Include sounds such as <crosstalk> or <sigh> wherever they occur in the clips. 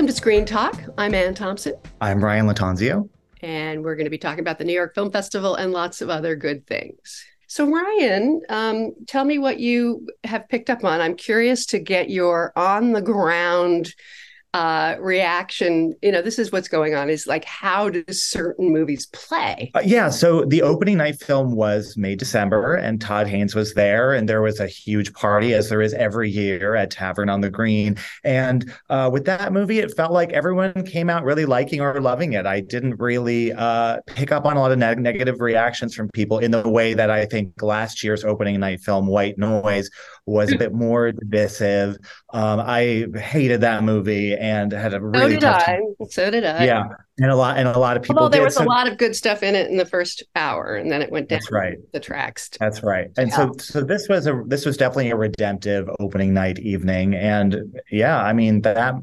Welcome to Screen Talk. I'm Anne Thompson. I'm Ryan Lattanzio. And we're going to be talking about the New York Film Festival and lots of other good things. So, Ryan, um, tell me what you have picked up on. I'm curious to get your on the ground uh, reaction you know this is what's going on is like how do certain movies play? Uh, yeah so the opening night film was may december and todd haynes was there and there was a huge party as there is every year at tavern on the green. And uh, with that movie it felt like everyone came out really liking or loving it. I didn't really uh, pick up on a lot of ne- negative reactions from people in the way that i think last year's opening night film white noise was a bit more divisive um, i hated that movie and had a really so did tough I. time. So did I. Yeah, and a lot and a lot of people. Although there was So- a lot of good stuff in it in the first hour, and then it went down That's right. the tracks. That's right. And so so this was a this was definitely a redemptive opening night evening. And yeah, I mean that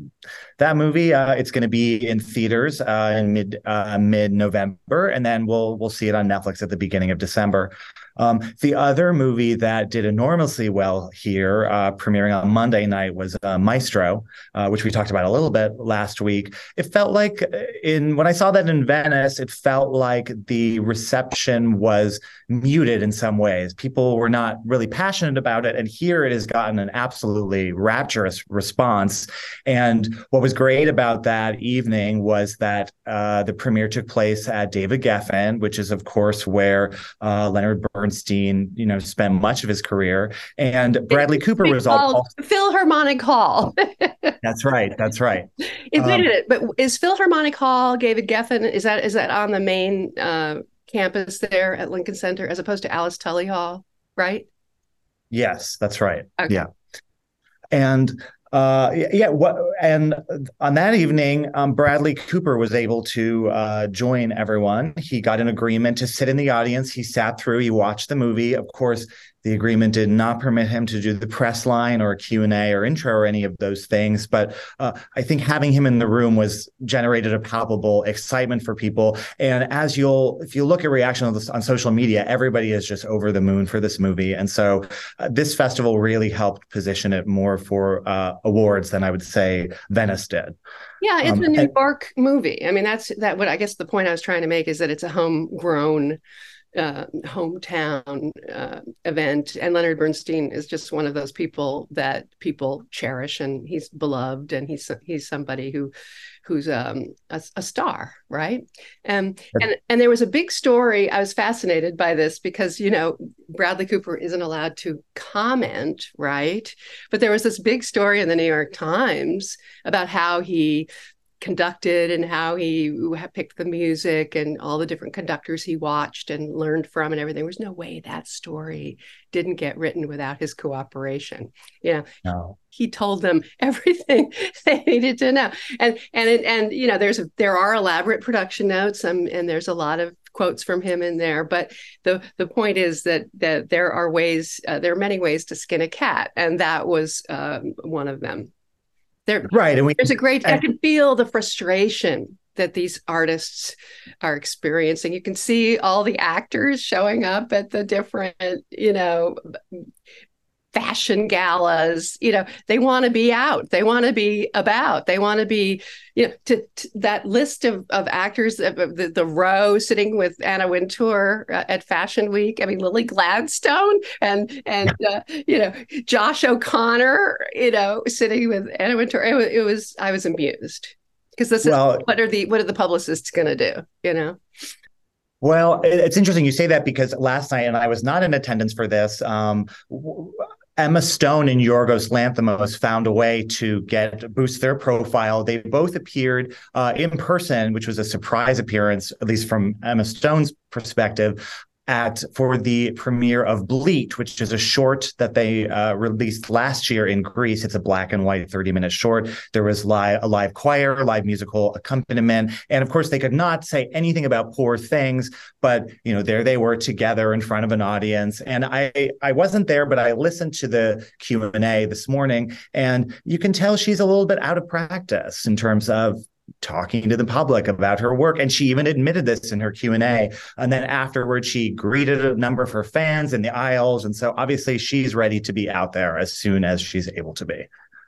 that movie uh, it's going to be in theaters uh, in mid uh, mid November, and then we'll we'll see it on Netflix at the beginning of December. Um, the other movie that did enormously well here, uh, premiering on Monday night, was uh, Maestro, uh, which we talked about a little bit last week. It felt like uh, in when I saw that in Venice, it felt like the reception was muted in some ways. People were not really passionate about it, and here it has gotten an absolutely rapturous response. And what was great about that evening was that uh, the premiere took place at David Geffen, which is of course where uh, Leonard Bernstein, you know, spent much of his career, and Bradley Cooper It's was all. Philharmonic Hall. <laughs> That's right. That's right. is, Um, minute, but is Philharmonic Hall David Geffen? Is that is that on the main uh, campus there at Lincoln Center, as opposed to Alice Tully Hall? Right. Yes, that's right. Okay. Yeah. And uh yeah what and on that evening um bradley cooper was able to uh join everyone. He got an agreement to sit in the audience. He sat through he watched the movie. Of course the agreement did not permit him to do the press line or q&a or intro or any of those things but uh, i think having him in the room was generated a palpable excitement for people and as you'll if you look at reaction on, this, on social media everybody is just over the moon for this movie and so uh, this festival really helped position it more for uh, awards than I would say Venice did. Yeah, it's Um, a New and- York movie. I mean, that's that. What I guess the point I was trying to make is that it's a homegrown, uh, hometown uh, event, and Leonard Bernstein is just one of those people that people cherish, and he's beloved, and he's he's somebody who who's um, a, a star, right? And and and there was a big story. I was fascinated by this because you know Bradley Cooper isn't allowed to comment, right? But there was this big story in the New York Times about how he conducted and how he picked the music and all the different conductors he watched and learned from and everything. There was no way that story didn't get written without his cooperation. You know, No. he told them <laughs> everything they needed to know. And and and you know, there's a, there are elaborate production notes um, and there's a lot of quotes from him in there. But the the point is that that there are ways uh, there are many ways to skin a cat, and that was um, one of them. There, Right. And we there's a great. I can feel the frustration that these artists are experiencing. You can see all the actors showing up at the different, you know, fashion galas. You know, they want to be out. They want to be about. They want to be, you know, to, to that list of of actors, uh, the, the row sitting with Anna Wintour uh, at Fashion Week. I mean, Lily Gladstone and and uh, you know Josh O'Connor. You know, sitting with Anna Wintour. It, wa- it was. I was amused because this is Well- what are the what are the publicists going to do? You know. Well, it's interesting you say that because last night, and I was not in attendance for this. Um, Emma Stone and Yorgos Lanthimos found a way to get boost their profile. They both appeared uh, in person, which was a surprise appearance, at least from Emma Stone's perspective. At for the premiere of Bleat, which is a short that they uh, released last year in Greece. It's a black and white 30 minute short. There was live, a live choir, live musical accompaniment. And of course, they could not say anything about poor things, but you know, there they were together in front of an audience. And I I wasn't there, but I listened to the Q&A this morning, and you can tell she's a little bit out of practice in terms of talking to the public about her work and she even admitted this in her q&a and then afterwards she greeted a number of her fans in the aisles and so obviously she's ready to be out there as soon as she's able to be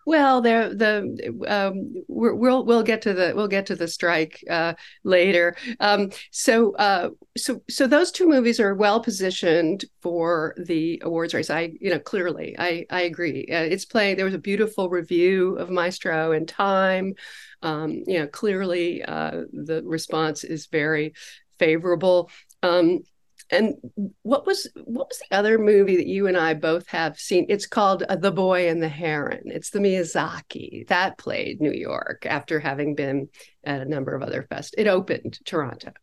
Well, there the um, we will we'll get to the we'll get to the strike uh, later. Um, so uh, so so those two movies are well positioned for the awards race. I you know clearly I I agree. Uh, it's playing. There was a beautiful review of Maestro in Time. Um, you know clearly uh, the response is very favorable. Um, and what was what was the other movie that you and I both have seen? It's called uh, The Boy and the Heron. It's the Miyazaki that played New York after having been at a number of other fest. It opened Toronto.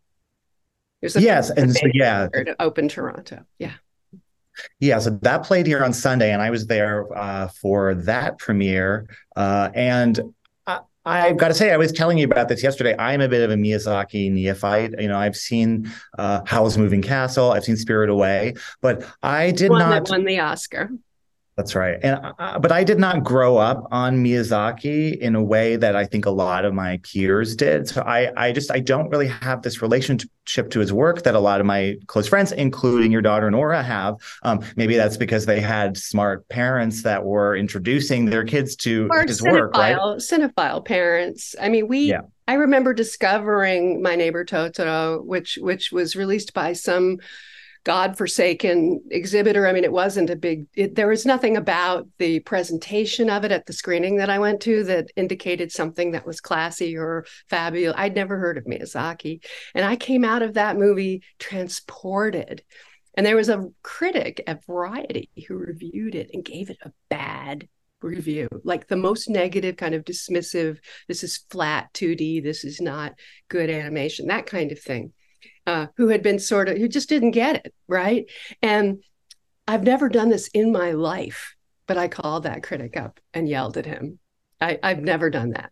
yes, and so, yeah, it opened Toronto. Yeah. Yeah, so that played here on Sunday, and I was there uh, for that premiere. Uh, and I've got to say, I was telling you about this yesterday. I'm a bit of a Miyazaki neophyte. You know, I've seen uh, Howl's Moving Castle, I've seen Spirit Away, but I did One not that won the Oscar. That's right. And uh, but I did not grow up on Miyazaki in a way that I think a lot of my peers did. So I I just I don't really have this relationship to his work that a lot of my close friends, including your daughter Nora, have. Um, maybe that's because they had smart parents that were introducing their kids to or his cinephile, work, right? Cinephile parents. I mean, we. Yeah. I remember discovering My Neighbor Totoro, which which was released by some godforsaken exhibitor. I mean, it wasn't a big, it, there was nothing about the presentation of it at the screening that I went to that indicated something that was classy or fabulous. I'd never heard of Miyazaki. And I came out of that movie transported. And there was a critic at Variety who reviewed it and gave it a bad review like the most negative kind of dismissive this is flat 2d this is not good animation that kind of thing uh, who had been sort of who just didn't get it right and i've never done this in my life but i called that critic up and yelled at him I, i've never done that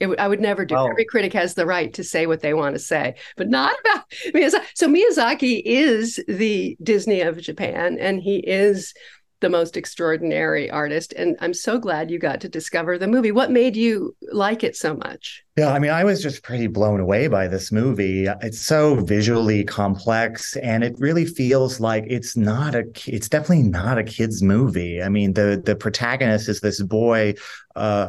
it, I would never do. Oh. Every critic has the right to say what they want to say, but not about Miyazaki. So Miyazaki is the Disney of Japan, and he is the most extraordinary artist. And I'm so glad you got to discover the movie. What made you like it so much? Yeah, I mean, I was just pretty blown away by this movie. It's so visually complex and it really feels like it's not a it's definitely not a kids movie. I mean, the the protagonist is this boy uh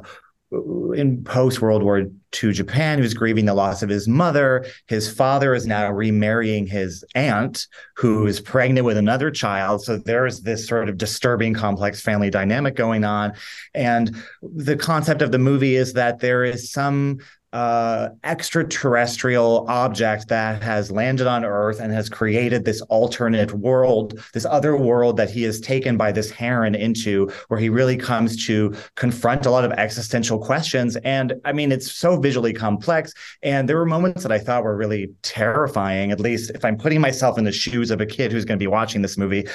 in post World War II Japan, who's grieving the loss of his mother. His father is now remarrying his aunt, who hmm. is pregnant with another child. So there's this sort of disturbing, complex family dynamic going on. And the concept of the movie is that there is some uh, extraterrestrial object that has landed on Earth and has created this alternate world, this other world that he is taken by this heron into, where he really comes to confront a lot of existential questions. And I mean, it's so visually complex. And there were moments that I thought were really terrifying, at least if I'm putting myself in the shoes of a kid who's going to be watching this movie.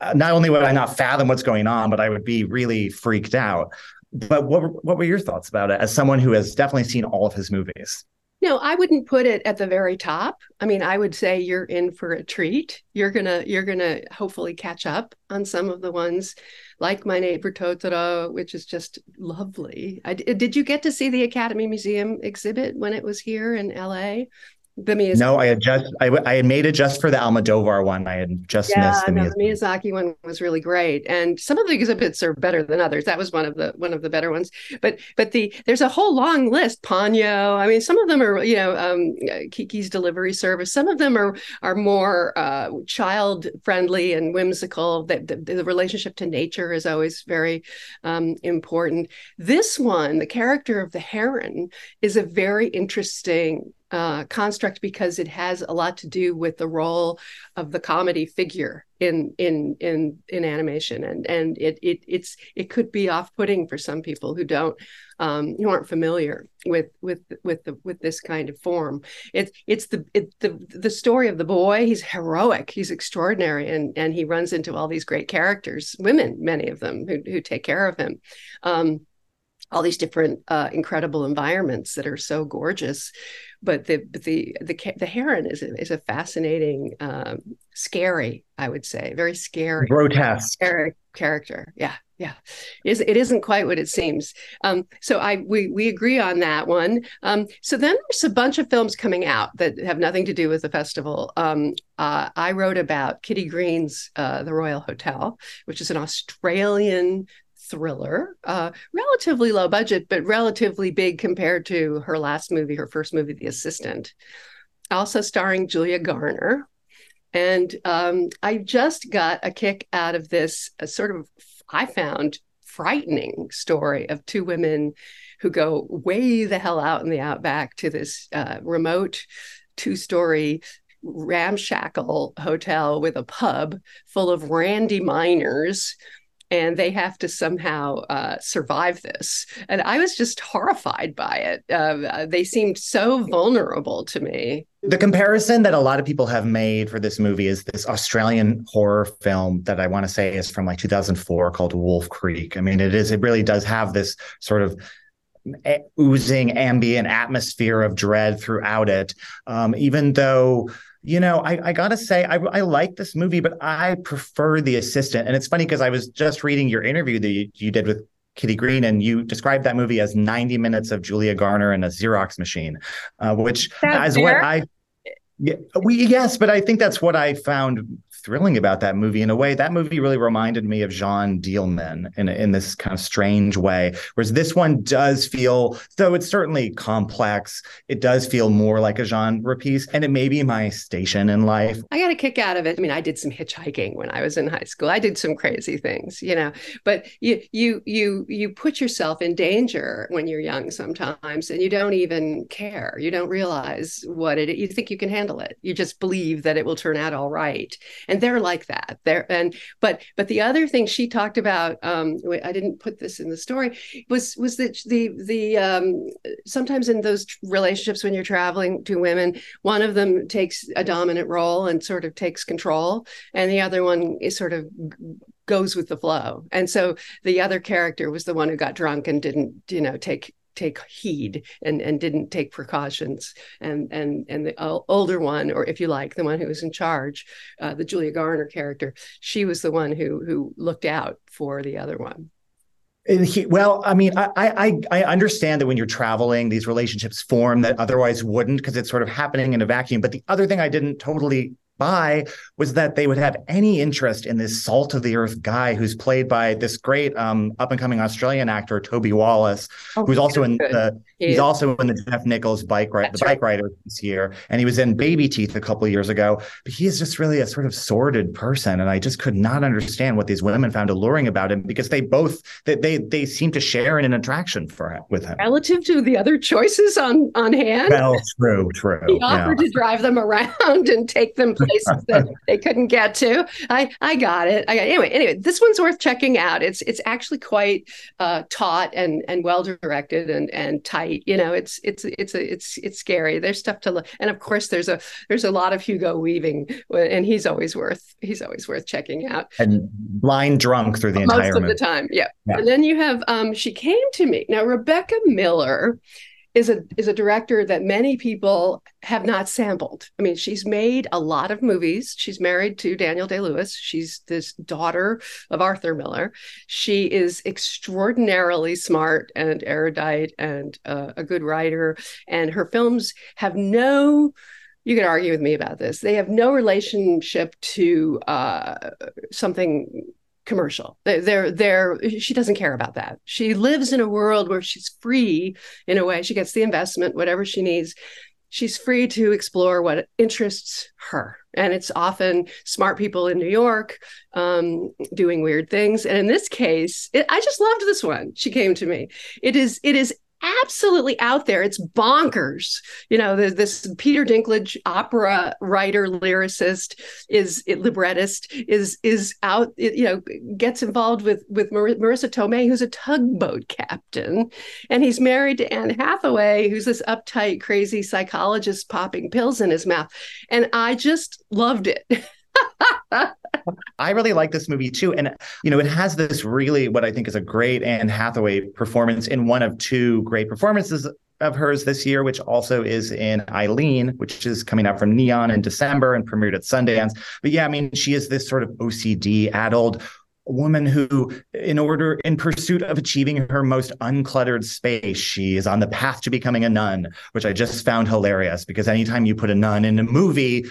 Uh, not only would I not fathom what's going on, but I would be really freaked out but what what were your thoughts about it as someone who has definitely seen all of his movies? No, I wouldn't put it at the very top. I mean, I would say you're in for a treat. You're gonna you're gonna hopefully catch up on some of the ones like My Neighbor Totoro, which is just lovely. I, did you get to see the Academy Museum exhibit when it was here in LA? The Miyazaki. No, I had just I, I had made it just for the Almodovar one. I had just yeah, missed the, no, Miyazaki. the Miyazaki one was really great, and some of the exhibits are better than others. That was one of the one of the better ones. But but the there's a whole long list. Ponyo. I mean, some of them are you know um, Kiki's Delivery Service. Some of them are are more uh, child friendly and whimsical. That the, the, relationship to nature is always very um, important. This one, the character of the heron, is a very interesting uh, construct because it has a lot to do with the role of the comedy figure in in in in animation. And and it it it's it could be off-putting for some people who don't um, who aren't familiar with with with the with this kind of form. It's it's the it, the the story of the boy he's heroic he's extraordinary and and he runs into all these great characters women many of them who who take care of him. Um, all these different uh, incredible environments that are so gorgeous but the the the the heron is a, is a fascinating, um, scary, I would say, very scary, grotesque scary character. Yeah, yeah, it, is, it isn't quite what it seems. Um, so I we we agree on that one. Um, so then there's a bunch of films coming out that have nothing to do with the festival. Um, uh, I wrote about Kitty Green's uh, The Royal Hotel, which is an Australian thriller, uh, relatively low budget, but relatively big compared to her last movie, her first movie, The Assistant. Also starring Julia Garner. And um, I just got a kick out of this sort of, I found frightening story of two women who go way the hell out in the outback to this uh, remote two story ramshackle hotel with a pub full of randy miners and they have to somehow uh, survive this. And I was just horrified by it. Uh, they seemed so vulnerable to me. The comparison that a lot of people have made for this movie is this Australian horror film that I want to say is from like 2004 called Wolf Creek. I mean, it is, it really does have this sort of oozing ambient atmosphere of dread throughout it. Um, even though you know, I, I gotta say, I, I like this movie, but I prefer the assistant. And it's funny because I was just reading your interview that you, you did with Kitty Green, and you described that movie as 90 minutes of Julia Garner and a Xerox machine, uh, which as what I yeah, we yes, but I think that's what I found thrilling about that movie in a way. That movie really reminded me of Jeanne Dielman in in this kind of strange way. Whereas this one does feel, though it's certainly complex, it does feel more like a genre piece, and it may be my station in life. I got a kick out of it. I mean, I did some hitchhiking when I was in high school. I did some crazy things, you know. But you you you you put yourself in danger when you're young sometimes, and you don't even care. You don't realize what it. You think you can handle it. You just believe that it will turn out all right. And and they're like that. There and but but the other thing she talked about um i didn't put this in the story was was that the the um sometimes in those relationships when you're traveling to women one of them takes a dominant role and sort of takes control and the other one is sort of goes with the flow. And so the other character was the one who got drunk and didn't you know take take heed and and didn't take precautions and and and the older one or if you like the one who was in charge uh, the julia garner character she was the one who who looked out for the other one he, well, I mean, I, I I understand that when you're traveling, these relationships form that otherwise wouldn't because it's sort of happening in a vacuum. But the other thing I didn't totally by was that they would have any interest in this salt of the earth guy who's played by this great um, up and coming Australian actor Toby Wallace, oh, who's also in good. the he's also in the Jeff Nichols bike ride the bike rider this year, and he was in Baby Teeth a couple years ago. But he is just really a sort of sordid person, and I just could not understand what these women found alluring about him because they both they they, they seem to share in an attraction for him, with him relative to the other choices on on hand. Well, true, true. He offered yeah. to drive them around <laughs> and take them places that they couldn't get to. I I got it. I got, anyway. Anyway, this one's worth checking out. It's it's actually quite uh, taut and and well directed and and tight. You know, it's it's it's a, it's it's scary. There's stuff to look, and of course, there's a there's a lot of Hugo Weaving, and he's always worth he's always worth checking out. And blind drunk through the most entire of movie. the time. Yeah. yeah. And then you have um, she came to me now. Rebecca Miller is a is a director that many people have not sampled. I mean, she's made a lot of movies. She's married to Daniel Day Lewis. She's this daughter of Arthur Miller. She is extraordinarily smart and erudite and uh, a good writer. And her films have no you can argue with me about this. They have no relationship to uh, something commercial. They're, they're, she doesn't care about that. She lives in a world where she's free in a way. She gets the investment, whatever she needs. She's free to explore what interests her. And it's often smart people in New York um, doing weird things. And in this case, it, I just loved this one. She came to me. It is, it is absolutely out there. It's bonkers. You know, this Peter Dinklage opera writer, lyricist, is librettist, is is out. You know, gets involved with with Mar- Marisa Tomei, who's a tugboat captain, and he's married to Anne Hathaway, who's this uptight, crazy psychologist popping pills in his mouth, and I just loved it. <laughs> I really like this movie too. And, you know, it has this really what I think is a great Anne Hathaway performance in one of two great performances of hers this year, which also is in Eileen, which is coming out from Neon in December and premiered at Sundance. But yeah, I mean, she is this sort of OCD, addled a woman who, in order, in pursuit of achieving her most uncluttered space, she is on the path to becoming a nun, which I just found hilarious because anytime you put a nun in a movie,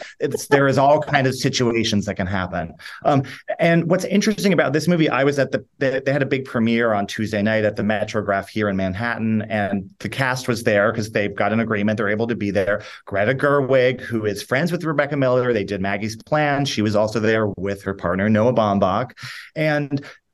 there is all kind of situations that can happen. Um, and what's interesting about this movie, I was at the, they, they had a big premiere on Tuesday night at the Metrograph here in Manhattan, and the cast was there because they've got an agreement; they're able to be there. Greta Gerwig, who is friends with Rebecca Miller, they did Maggie's Plan. She was also there with her partner Noah Baumbach.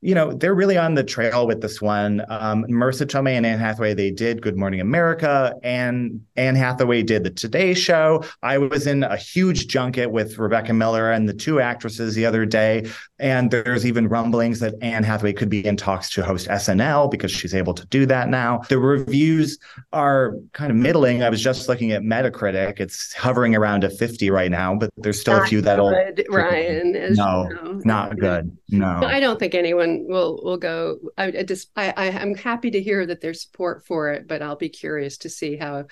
You know, they're really on the trail with this one. Um, Marisa Tomei and Anne Hathaway, they did Good Morning America, and Anne Hathaway did the Today Show. I was in a huge junket with Rebecca Miller and the two actresses the other day, and there's even rumblings that Anne Hathaway could be in talks to host SNL because she's able to do that now. The reviews are kind of middling. I was just looking at Metacritic; it's hovering around a 50 right now, but there's still not a few that'll. Good, Ryan. No, you know. not good. No, I don't think anyone will will go. I, I just I, I am happy to hear that there's support for it, but I'll be curious to see how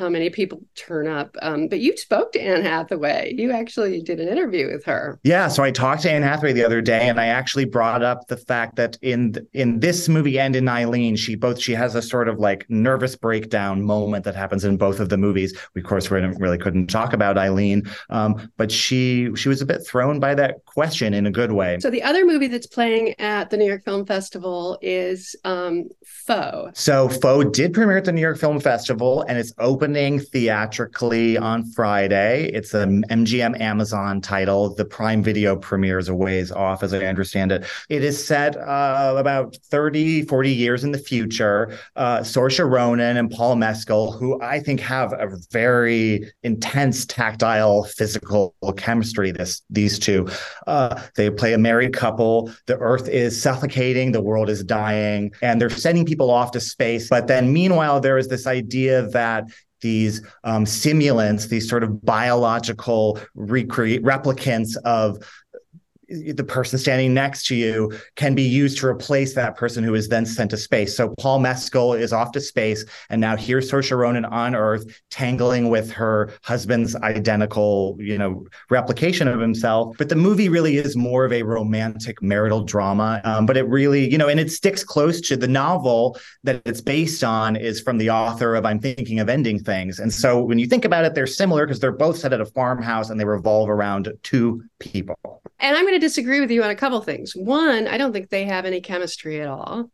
how many people turn up. Um, but you spoke to Anne Hathaway. You actually did an interview with her. Yeah, so I talked to Anne Hathaway the other day, and I actually brought up the fact that in in this movie and in Eileen, she both she has a sort of like nervous breakdown moment that happens in both of the movies. We of course we really couldn't talk about Eileen, um, but she she was a bit thrown by that question in a good way. So the other movie that's playing at the New York Film Festival is um, Foe. So Foe did premiere at the New York Film Festival, and it's opening theatrically on Friday. It's an MGM Amazon title. The Prime Video premiere is a ways off, as I understand it. It is set uh, about 30, 40 years in the future. Uh, Saoirse Ronan and Paul Mescal, who I think have a very intense tactile physical chemistry. This these two, uh, they play a married couple. The Earth is suffocating. The world is dying, and they're sending people off to space. But then, meanwhile, there is this idea that these um, simulants, these sort of biological recre- replicants of the person standing next to you can be used to replace that person who is then sent to space. So Paul Mescal is off to space, and now here's Saoirse Ronan on Earth, tangling with her husband's identical, you know, replication of himself. But the movie really is more of a romantic marital drama. Um, but it really, you know, and it sticks close to the novel that it's based on is from the author of I'm Thinking of Ending Things. And so when you think about it, they're similar because they're both set at a farmhouse and they revolve around two people. And I'm going to disagree with you on a couple things. One, I don't think they have any chemistry at all.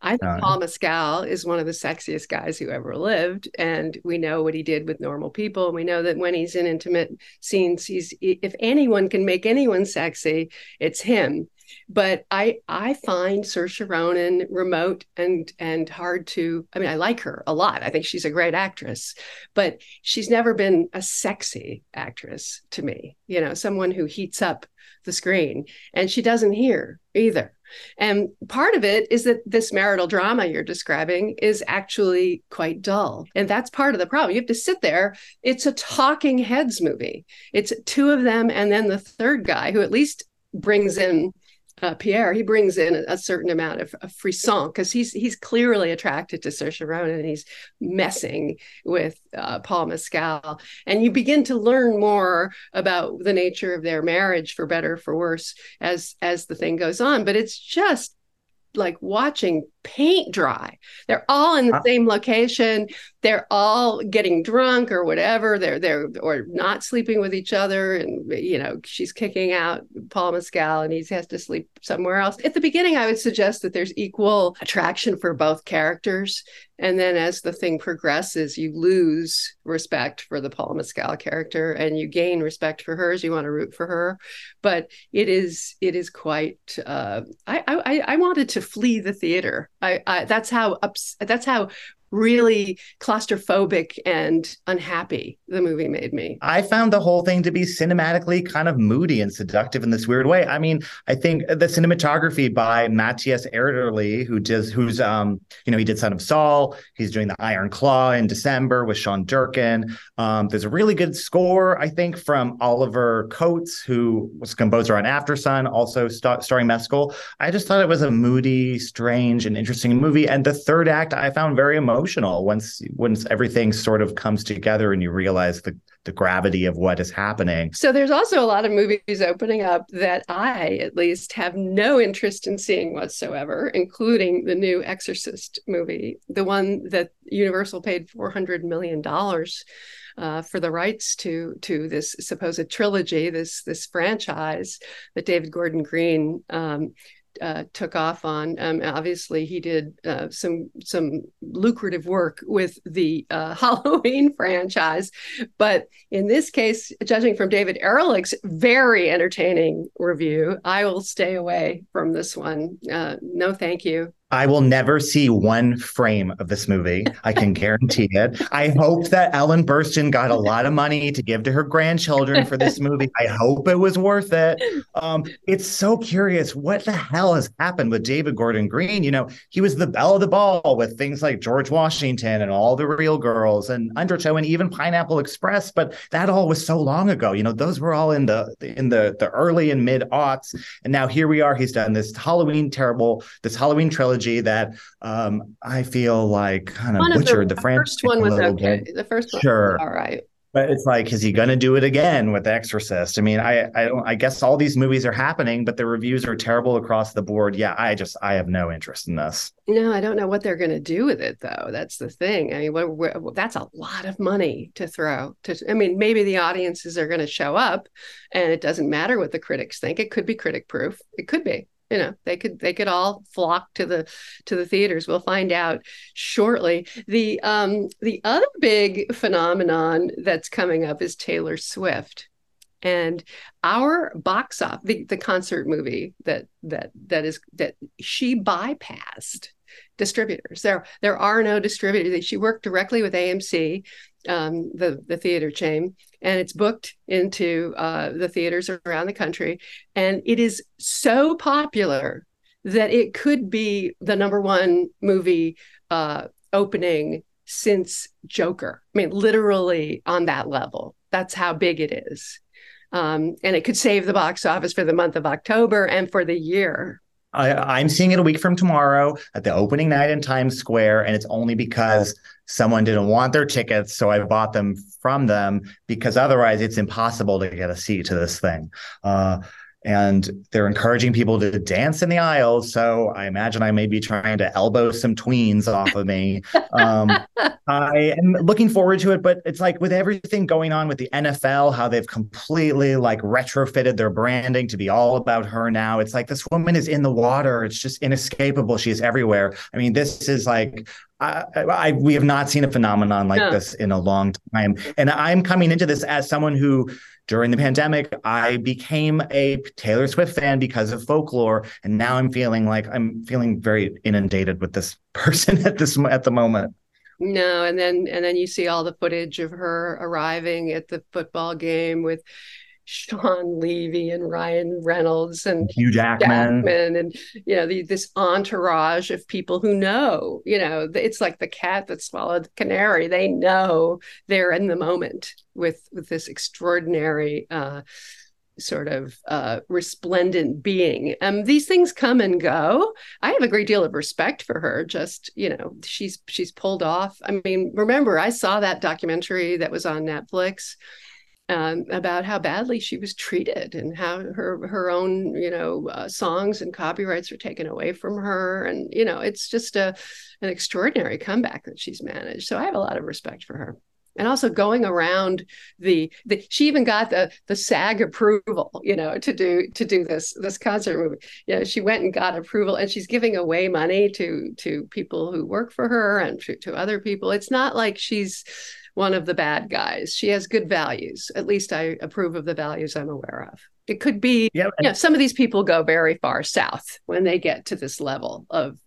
I think uh, Paul Mescal is one of the sexiest guys who ever lived, and we know what he did with normal people. And we know that when he's in intimate scenes, he's if anyone can make anyone sexy, it's him. But I I find Saoirse Ronan remote and and hard to. I mean, I like her a lot. I think she's a great actress, but she's never been a sexy actress to me. You know, someone who heats up the screen, and she doesn't hear either. And part of it is that this marital drama you're describing is actually quite dull. And that's part of the problem. You have to sit there. It's a talking heads movie. It's two of them and then the third guy who at least brings in uh, Pierre, he brings in a, certain amount of, of frisson because he's he's clearly attracted to Ronan and he's messing with uh, Paul Mescal, and you begin to learn more about the nature of their marriage, for better for worse, as as the thing goes on. But it's just like watching paint dry. They're all in the uh, same location. They're all getting drunk or whatever. They're they're or not sleeping with each other. And you know, she's kicking out Paul Mescal and he has to sleep somewhere else. At the beginning, I would suggest that there's equal attraction for both characters. And then as the thing progresses, you lose respect for the Paul Mescal character and you gain respect for hers. You want to root for her. But it is it is quite uh I I I wanted to flee the theater I, I that's how ups, that's how really claustrophobic and unhappy the movie made me. I found the whole thing to be cinematically kind of moody and seductive in this weird way. I mean, I think the cinematography by Mátyás Erdély, who does who's um, you know, he did Son of Saul, he's doing the Iron Claw in December with Sean Durkin. Um, there's a really good score, I think, from Oliver Coates, who was composer on Aftersun, also st- starring Mescal. I just thought it was a moody, strange, and interesting movie. And the third act I found very emotional emotional once once everything sort of comes together and you realize the the gravity of what is happening. So there's also a lot of movies opening up that I at least have no interest in seeing whatsoever, including the new Exorcist movie, the one that Universal paid 400 million dollars uh, for the rights to to this supposed trilogy, this this franchise that David Gordon Green um, uh, took off on. Um, obviously, he did uh, some some lucrative work with the uh, <laughs> Halloween franchise, but in this case, judging from David Ehrlich's very entertaining review, I will stay away from this one. Uh, no, thank you. I will never see one frame of this movie. I can <laughs> guarantee it. I hope that Ellen Burstyn got a lot of money to give to her grandchildren for this <laughs> movie. I hope it was worth it. Um, it's so curious. What the hell has happened with David Gordon Green? You know, he was the belle of the ball with things like George Washington and all the real girls and Undertow and even Pineapple Express. But that all was so long ago. You know, those were all in the in the the early and mid aughts. And now here we are. He's done this Halloween terrible, this Halloween trilogy trilogy that um, I feel like kind of butchered the, the, franchise. First one was okay. Bit. The first one, sure, all right. But it's like, is he going to do it again with Exorcist? I mean, I, I don't. I guess all these movies are happening, but the reviews are terrible across the board. Yeah, I just, I have no interest in this. No, I don't know what they're going to do with it, though. That's the thing. I mean, that's a lot of money to throw. To, I mean, maybe the audiences are going to show up, and it doesn't matter what the critics think. It could be critic proof. It could be you know they could they could all flock to the to the theaters. We'll find out shortly. The um the other big phenomenon that's coming up is taylor swift and our box off the, the concert movie that that that is that she bypassed distributors there there are no distributors she worked directly with amc um, the the theater chain, and it's booked into uh, the theaters around the country, and it is so popular that it could be the number one movie uh, opening since Joker. I mean, literally on that level. That's how big it is. Um, and it could save the box office for the month of October and for the year. I, am seeing it a week from tomorrow at the opening night in Times Square, and it's only because someone didn't want their tickets, so I bought them from them because otherwise it's impossible to get a seat to this thing. Uh, and they're encouraging people to dance in the aisles. So I imagine I may be trying to elbow some tweens off of me. <laughs> Um, I am looking forward to it, but it's like with everything going on with the NFL, how they've completely like retrofitted their branding to be all about her now. It's like this woman is in the water. It's just inescapable. She's everywhere. I mean, this is like I, I, we have not seen a phenomenon like no. this in a long time. And I'm coming into this as someone who during the pandemic, I became a Taylor Swift fan because of folklore, and now I'm feeling like I'm feeling very inundated with this <laughs> person at this at the moment. No, and then and then you see all the footage of her arriving at the football game with Shawn Levy and Ryan Reynolds and Hugh Jackman. Jackman and you know the, this entourage of people who know you know it's like the cat that swallowed the canary they know they're in the moment with with this extraordinary uh, sort of uh, resplendent being. Um, these things come and go. I have a great deal of respect for her. Just you know, she's she's pulled off. I mean, remember I saw that documentary that was on Netflix um, about how badly she was treated and how her her own you know uh, songs and copyrights were taken away from her and you know it's just a an extraordinary comeback that she's managed so i have a lot of respect for her and also going around the, the she even got the the SAG approval, you know, to do to do this this concert movie. You know, she went and got approval, and she's giving away money to to people who work for her and to, to other people. It's not like she's one of the bad guys. She has good values. At least I approve of the values I'm aware of. It could be, yeah, you know, some of these people go very far south when they get to this level of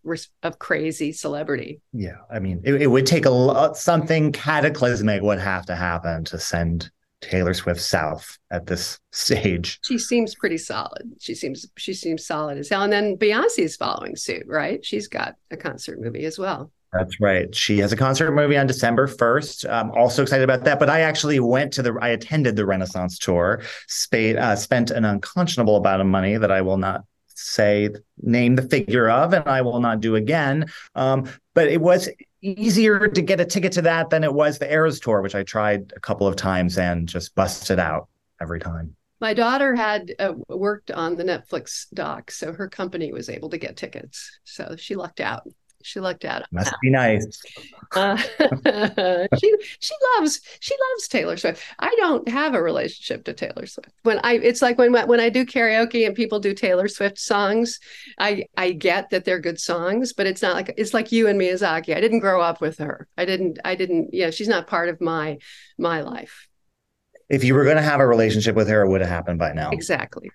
of crazy celebrity. Yeah, I mean, it, it would take a lot, something cataclysmic would have to happen to send Taylor Swift south at this stage. She seems pretty solid. She seems she seems solid as hell. And then Beyonce is following suit, right? She's got a concert movie as well. That's right. She has a concert movie on December 1st. I'm also excited about that. But I actually went to the, I attended the Renaissance tour, uh, spent an unconscionable amount of money that I will not say, name the figure of, and I will not do again. Um, but it was easier to get a ticket to that than it was the Eras tour, which I tried a couple of times and just busted out every time. My daughter had uh, worked on the Netflix doc, so her company was able to get tickets. So she lucked out she looked lucked out. Must be nice. <laughs> Uh, <laughs> she she loves she loves Taylor Swift. I don't have a relationship to Taylor Swift. When I it's like when when I do karaoke and people do Taylor Swift songs, I I get that they're good songs, but it's not like it's like you and Miyazaki. I didn't grow up with her. I didn't I didn't yeah, she's not part of my my life if you were going to have a relationship with her, it would have happened by now. Exactly.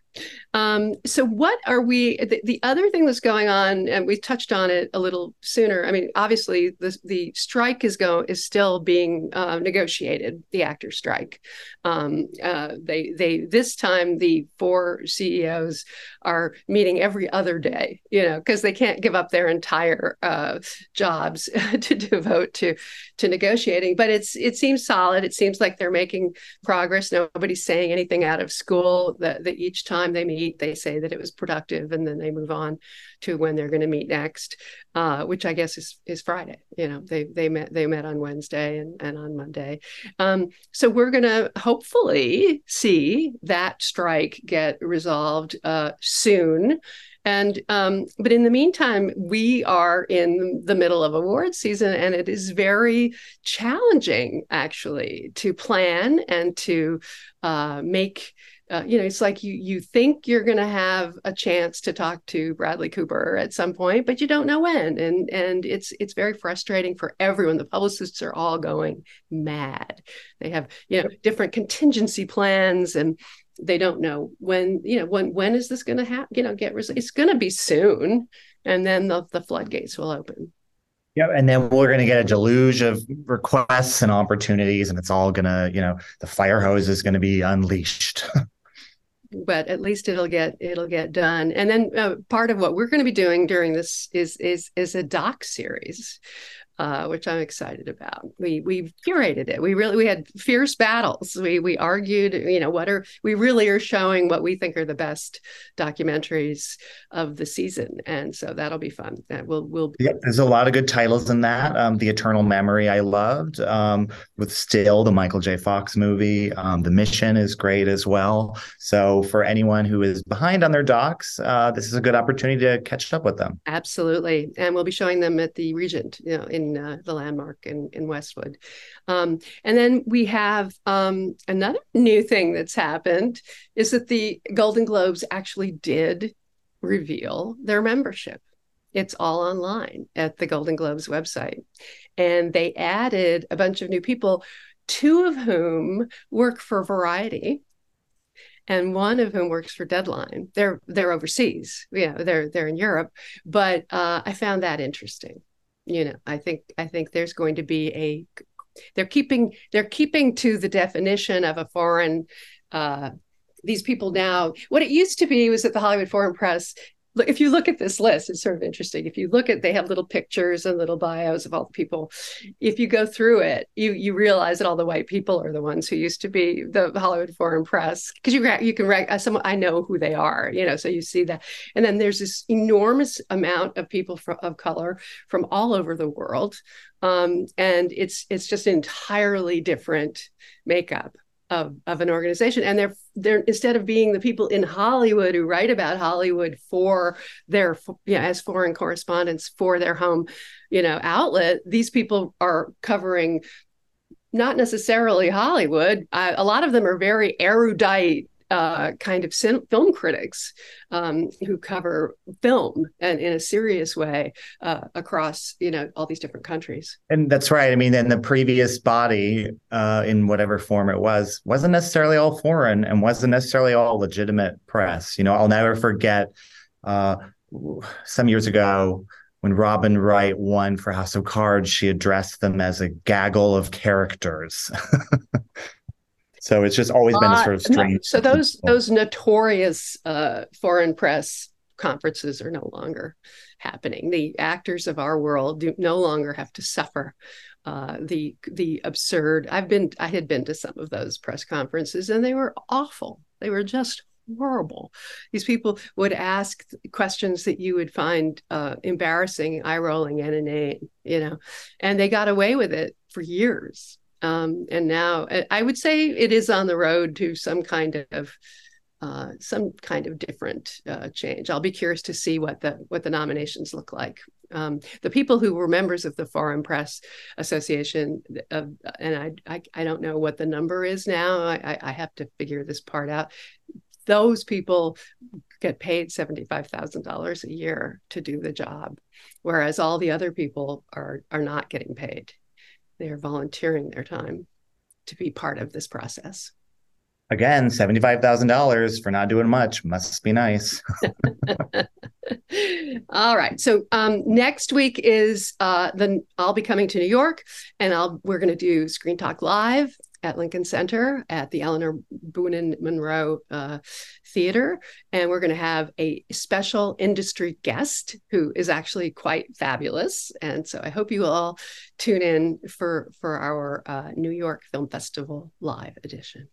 Um, so, what are we? The, the, other thing that's going on, and we touched on it a little sooner. I mean, obviously, the the strike is go is still being uh, negotiated. The actor strike. Um, uh, they they this time the four CEOs are meeting every other day. You know, because they can't give up their entire uh, jobs <laughs> to devote to to negotiating. But it's it seems solid. It seems like they're making progress. Nobody's saying anything out of school. That, that each time they meet, they say that it was productive, and then they move on to when they're going to meet next, uh, which I guess is is Friday. You know, they they met they met on Wednesday and, and on Monday. Um, so we're going to hopefully see that strike get resolved uh, soon. And um, but in the meantime, we are in the middle of award season, and it is very challenging actually to plan and to uh, make uh, you know, it's like you you think you're going to have a chance to talk to Bradley Cooper at some point, but you don't know when, and and it's it's very frustrating for everyone. The publicists are all going mad. They have you know different contingency plans, and they don't know when you know when when is this going to happen. You know, get res- it's going to be soon, and then the the floodgates will open. Yeah, and then we're going to get a deluge of requests and opportunities, and it's all going to, you know, the fire hose is going to be unleashed. <laughs> but at least it'll get it'll get done. And then uh, part of what we're going to be doing during this is is is a doc series uh, which I'm excited about. We we curated it. We really we had fierce battles. We we argued. You know what are we really are showing what we think are the best documentaries of the season, and so that'll be fun. That will will. Yeah, there's a lot of good titles in that. Um, the Eternal Memory I loved. Um, with Still, the Michael J. Fox movie. Um, the Mission is great as well. So for anyone who is behind on their docs, uh, this is a good opportunity to catch up with them. Absolutely, and we'll be showing them at the Regent. You know in uh, the landmark in, in Westwood. Um, and then we have um, another new thing that's happened is that the Golden Globes actually did reveal their membership. It's all online at the Golden Globes website. And they added a bunch of new people, two of whom work for Variety and one of whom works for Deadline. They're they're overseas, yeah, they're they're in Europe. But uh, I found that interesting you know i think i think there's going to be a they're keeping they're keeping to the definition of a foreign uh these people now what it used to be was that the hollywood foreign press if you look at this list, it's sort of interesting. If you look at, they have little pictures and little bios of all the people. If you go through it, you you realize that all the white people are the ones who used to be the Hollywood Foreign Press because you you can uh, some I know who they are, you know. So you see that, and then there's this enormous amount of people from, of color from all over the world, um, and it's it's just an entirely different makeup of, of an organization and they're they're instead of being the people in hollywood who write about hollywood for their as foreign correspondents for their home you know outlet these people are covering not necessarily hollywood. Uh, a lot of them are very erudite uh, kind of film critics um, who cover film and in a serious way uh, across you know all these different countries. And that's right. I mean, in the previous body, uh, in whatever form it was, wasn't necessarily all foreign and wasn't necessarily all legitimate press. You know, I'll never forget uh, some years ago when Robin Wright won for House of Cards, she addressed them as a gaggle of characters. <laughs> So it's just always been a sort of strange. so those those notorious uh, foreign press conferences are no longer happening. The actors of our world do no longer have to suffer uh, the the absurd. I've been I had been to some of those press conferences and they were awful. They were just horrible. These people would ask questions that you would find uh, embarrassing, eye rolling, and inane, you know, and they got away with it for years. Um, and now I would say it is on the road to some kind of uh, some kind of different uh, change. I'll be curious to see what the what the nominations look like. Um, the people who were members of the Foreign Press Association, uh, and I, I, I don't know what the number is now. I, I have to figure this part out. Those people get paid seventy five thousand dollars a year to do the job, whereas all the other people are are not getting paid. They are volunteering their time to be part of this process. Again, $75,000 for not doing much. Must be nice. <laughs> <laughs> All right. So um, next week is uh, the I'll be coming to New York, and I'll we're going to do Screen Talk Live at Lincoln Center at the Elinor Bunin Munroe uh, Theater, and we're going to have a special industry guest who is actually quite fabulous. And so I hope you all tune in for for our uh, New York Film Festival live edition.